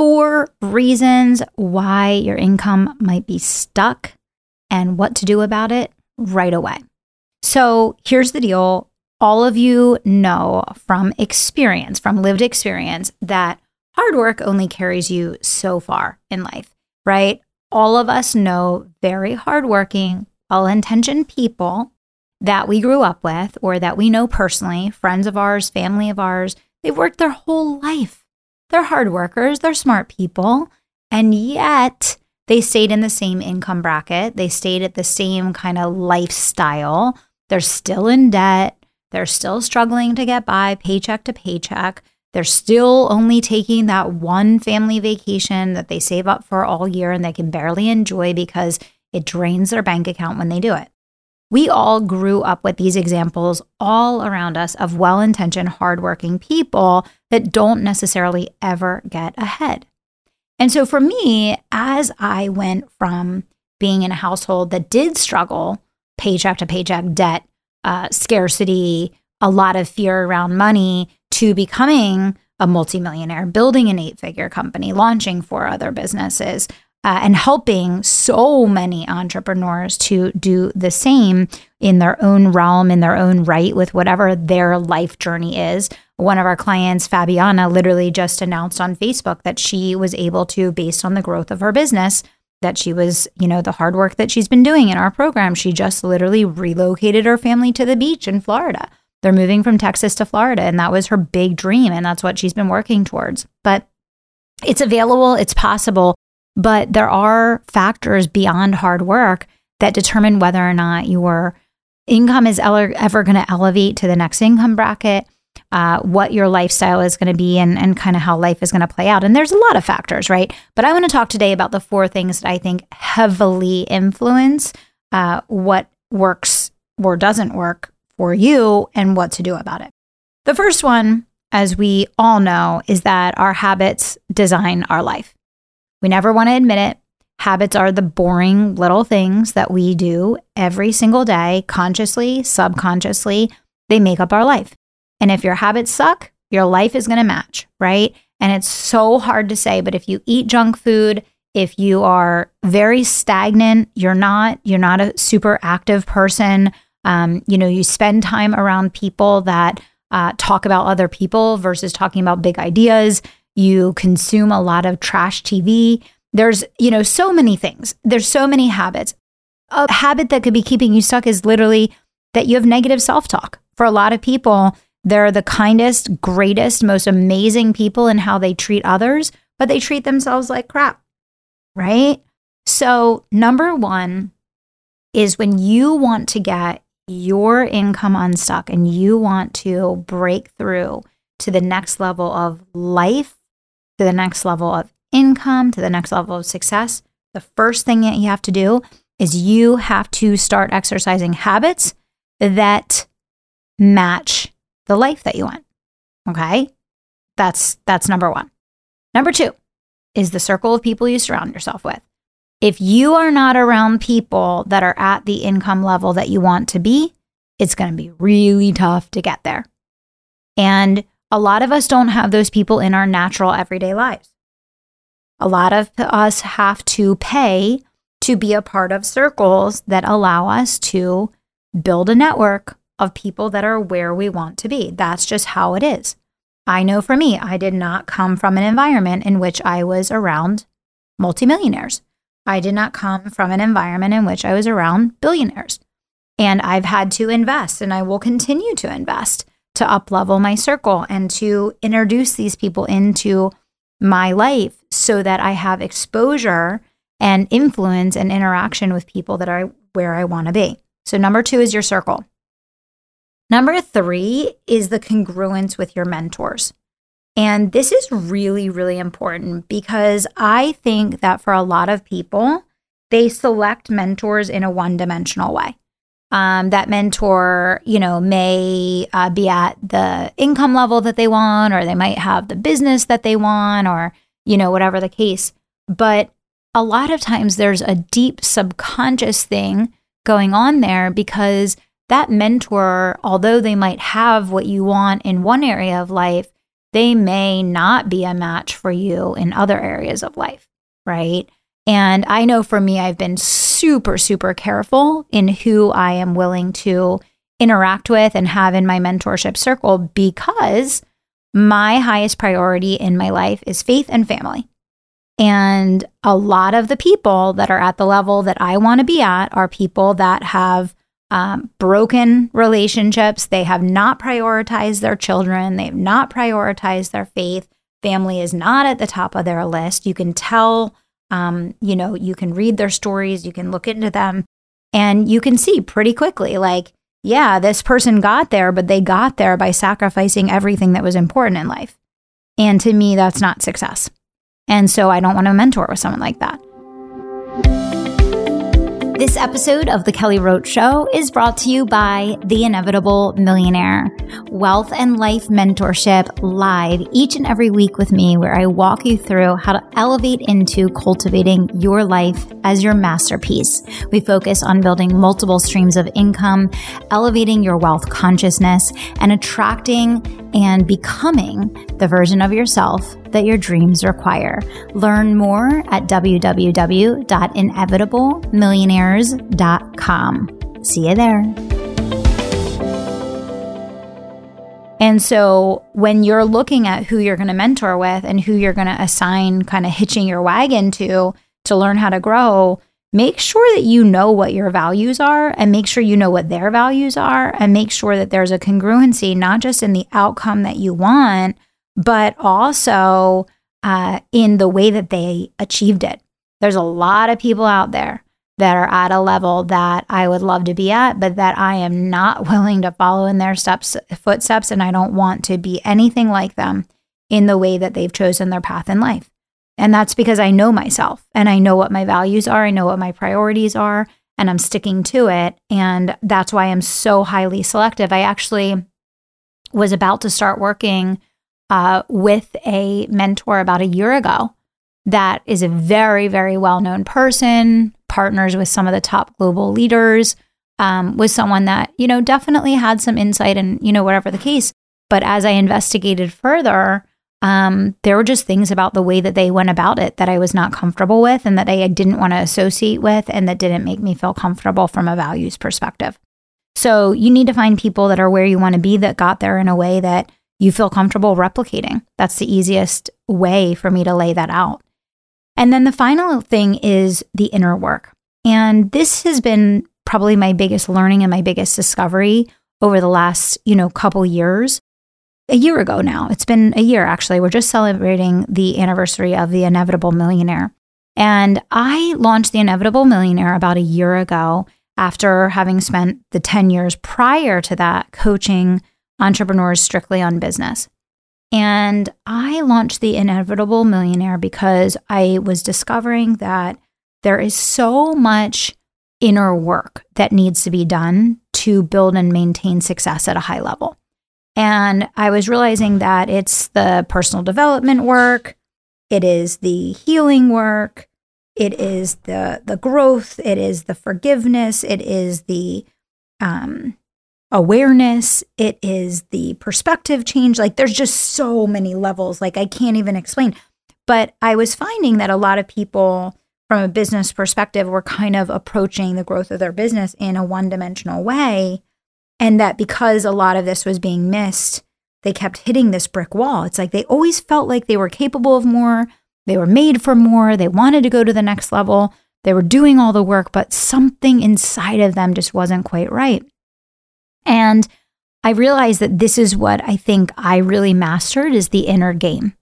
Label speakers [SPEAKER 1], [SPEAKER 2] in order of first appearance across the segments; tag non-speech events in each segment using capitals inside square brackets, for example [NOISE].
[SPEAKER 1] four reasons why your income might be stuck and what to do about it right away. So here's the deal all of you know from experience, from lived experience, that hard work only carries you so far in life, right? All of us know very hardworking, well intentioned people that we grew up with or that we know personally, friends of ours, family of ours They've worked their whole life. They're hard workers, they're smart people, and yet they stayed in the same income bracket. They stayed at the same kind of lifestyle. They're still in debt. They're still struggling to get by paycheck to paycheck. They're still only taking that one family vacation that they save up for all year and they can barely enjoy because it drains their bank account when they do it. We all grew up with these examples all around us of well intentioned, hardworking people that don't necessarily ever get ahead. And so for me, as I went from being in a household that did struggle, paycheck to paycheck debt, uh, scarcity, a lot of fear around money, to becoming a multimillionaire, building an eight figure company, launching four other businesses, uh, and helping so many entrepreneurs to do the same in their own realm, in their own right, with whatever their life journey is. One of our clients, Fabiana, literally just announced on Facebook that she was able to, based on the growth of her business, that she was, you know, the hard work that she's been doing in our program. She just literally relocated her family to the beach in Florida. They're moving from Texas to Florida, and that was her big dream. And that's what she's been working towards. But it's available, it's possible. But there are factors beyond hard work that determine whether or not your income is ever, ever going to elevate to the next income bracket, uh, what your lifestyle is going to be, and, and kind of how life is going to play out. And there's a lot of factors, right? But I want to talk today about the four things that I think heavily influence uh, what works or doesn't work for you and what to do about it. The first one, as we all know, is that our habits design our life. We never want to admit it. Habits are the boring little things that we do every single day, consciously, subconsciously. They make up our life. And if your habits suck, your life is going to match, right? And it's so hard to say, but if you eat junk food, if you are very stagnant, you're not you're not a super active person. Um, you know, you spend time around people that uh, talk about other people versus talking about big ideas you consume a lot of trash TV. There's, you know, so many things. There's so many habits. A habit that could be keeping you stuck is literally that you have negative self talk. For a lot of people, they're the kindest, greatest, most amazing people in how they treat others, but they treat themselves like crap, right? So, number one is when you want to get your income unstuck and you want to break through to the next level of life to the next level of income, to the next level of success, the first thing that you have to do is you have to start exercising habits that match the life that you want. Okay? That's that's number 1. Number 2 is the circle of people you surround yourself with. If you are not around people that are at the income level that you want to be, it's going to be really tough to get there. And a lot of us don't have those people in our natural everyday lives. A lot of us have to pay to be a part of circles that allow us to build a network of people that are where we want to be. That's just how it is. I know for me, I did not come from an environment in which I was around multimillionaires. I did not come from an environment in which I was around billionaires. And I've had to invest and I will continue to invest to up level my circle and to introduce these people into my life so that I have exposure and influence and interaction with people that are where I want to be. So, number two is your circle. Number three is the congruence with your mentors. And this is really, really important because I think that for a lot of people, they select mentors in a one dimensional way. Um, that mentor, you know, may uh, be at the income level that they want, or they might have the business that they want, or, you know, whatever the case. But a lot of times there's a deep subconscious thing going on there because that mentor, although they might have what you want in one area of life, they may not be a match for you in other areas of life, right? And I know for me, I've been super, super careful in who I am willing to interact with and have in my mentorship circle because my highest priority in my life is faith and family. And a lot of the people that are at the level that I want to be at are people that have um, broken relationships. They have not prioritized their children. They have not prioritized their faith. Family is not at the top of their list. You can tell, um, you know, you can read their stories, you can look into them, and you can see pretty quickly, like, yeah, this person got there, but they got there by sacrificing everything that was important in life. And to me, that's not success. And so I don't want to mentor with someone like that. This episode of The Kelly Roach Show is brought to you by The Inevitable Millionaire, wealth and life mentorship live each and every week with me, where I walk you through how to elevate into cultivating your life as your masterpiece. We focus on building multiple streams of income, elevating your wealth consciousness, and attracting and becoming the version of yourself that your dreams require. Learn more at www.inevitablemillionaires.com. See you there. And so when you're looking at who you're going to mentor with and who you're going to assign kind of hitching your wagon to to learn how to grow, make sure that you know what your values are and make sure you know what their values are and make sure that there's a congruency not just in the outcome that you want, but also uh, in the way that they achieved it. There's a lot of people out there that are at a level that I would love to be at, but that I am not [LAUGHS] willing to follow in their steps, footsteps, and I don't want to be anything like them in the way that they've chosen their path in life. And that's because I know myself and I know what my values are, I know what my priorities are, and I'm sticking to it. And that's why I'm so highly selective. I actually was about to start working uh, with a mentor about a year ago that is a very, very well known person, partners with some of the top global leaders, um, was someone that, you know, definitely had some insight and, you know, whatever the case. But as I investigated further, um, there were just things about the way that they went about it that I was not comfortable with and that I didn't want to associate with and that didn't make me feel comfortable from a values perspective. So you need to find people that are where you want to be that got there in a way that you feel comfortable replicating. That's the easiest way for me to lay that out. And then the final thing is the inner work. And this has been probably my biggest learning and my biggest discovery over the last, you know, couple years. A year ago now. It's been a year actually. We're just celebrating the anniversary of the Inevitable Millionaire. And I launched the Inevitable Millionaire about a year ago after having spent the 10 years prior to that coaching entrepreneurs strictly on business. And I launched the Inevitable Millionaire because I was discovering that there is so much inner work that needs to be done to build and maintain success at a high level. And I was realizing that it's the personal development work, it is the healing work, it is the the growth, it is the forgiveness, it is the um, awareness, it is the perspective change. Like there's just so many levels, like I can't even explain. But I was finding that a lot of people from a business perspective were kind of approaching the growth of their business in a one dimensional way. And that because a lot of this was being missed, they kept hitting this brick wall. It's like they always felt like they were capable of more, they were made for more, they wanted to go to the next level, they were doing all the work, but something inside of them just wasn't quite right. And I realized that this is what I think I really mastered is the inner game.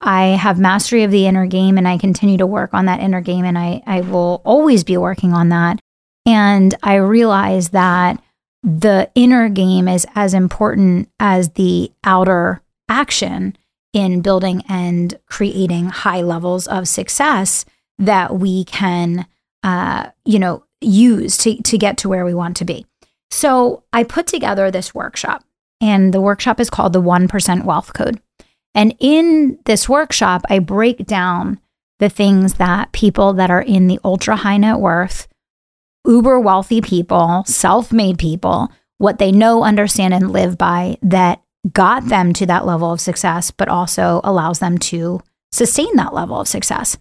[SPEAKER 1] I have mastery of the inner game and I continue to work on that inner game and I, I will always be working on that. And I realize that the inner game is as important as the outer action in building and creating high levels of success that we can, uh, you know, use to, to get to where we want to be. So I put together this workshop, and the workshop is called the 1% Wealth Code. And in this workshop, I break down the things that people that are in the ultra high net worth, uber wealthy people, self made people, what they know, understand, and live by that got them to that level of success, but also allows them to sustain that level of success.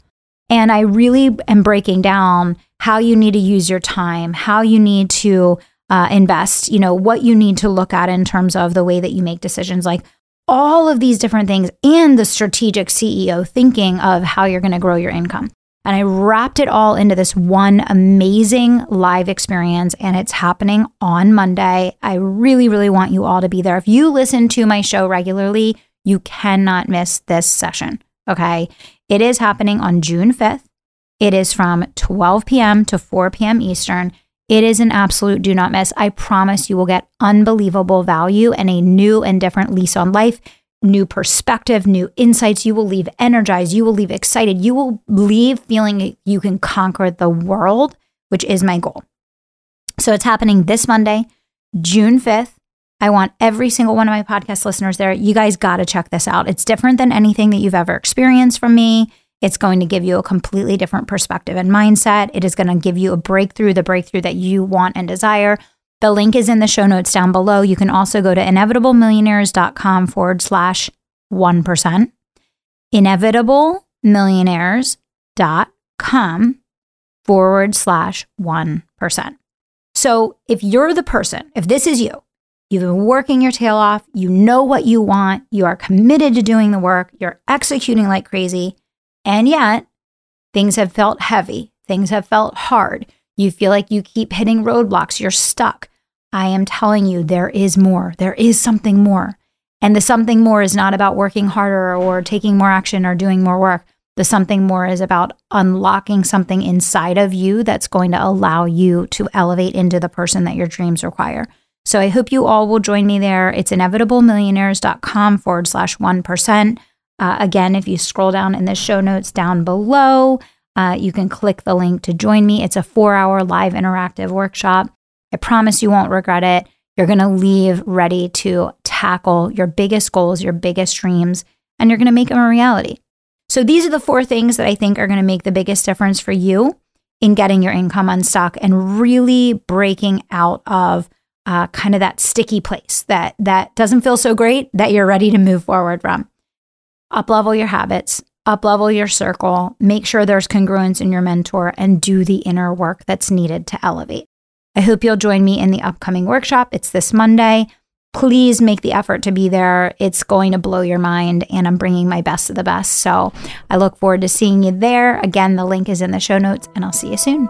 [SPEAKER 1] And I really am breaking down how you need to use your time, how you need to uh, invest, you know, what you need to look at in terms of the way that you make decisions, like all of these different things and the strategic CEO thinking of how you're going to grow your income. And I wrapped it all into this one amazing live experience, and it's happening on Monday. I really, really want you all to be there. If you listen to my show regularly, you cannot miss this session. Okay. It is happening on June 5th. It is from 12 p.m. to 4 p.m. Eastern. It is an absolute do not miss. I promise you will get unbelievable value and a new and different lease on life new perspective, new insights. You will leave energized. You will leave excited. You will leave feeling you can conquer the world, which is my goal. So it's happening this Monday, June 5th. I want every single one of my podcast listeners there. You guys got to check this out. It's different than anything that you've ever experienced from me. It's going to give you a completely different perspective and mindset. It is going to give you a breakthrough, the breakthrough that you want and desire. The link is in the show notes down below. You can also go to inevitablemillionaires.com forward slash 1%. Inevitablemillionaires.com forward slash 1%. So if you're the person, if this is you, you've been working your tail off, you know what you want, you are committed to doing the work, you're executing like crazy, and yet things have felt heavy, things have felt hard. You feel like you keep hitting roadblocks, you're stuck. I am telling you, there is more. There is something more. And the something more is not about working harder or taking more action or doing more work. The something more is about unlocking something inside of you that's going to allow you to elevate into the person that your dreams require. So I hope you all will join me there. It's inevitablemillionaires.com forward slash 1%. Uh, again, if you scroll down in the show notes down below, uh, you can click the link to join me. It's a four hour live interactive workshop. I promise you won't regret it. You're going to leave ready to tackle your biggest goals, your biggest dreams, and you're going to make them a reality. So, these are the four things that I think are going to make the biggest difference for you in getting your income unstuck and really breaking out of uh, kind of that sticky place that that doesn't feel so great that you're ready to move forward from. Up level your habits, up level your circle, make sure there's congruence in your mentor, and do the inner work that's needed to elevate. I hope you'll join me in the upcoming workshop. It's this Monday. Please make the effort to be there. It's going to blow your mind, and I'm bringing my best of the best. So I look forward to seeing you there. Again, the link is in the show notes, and I'll see you soon.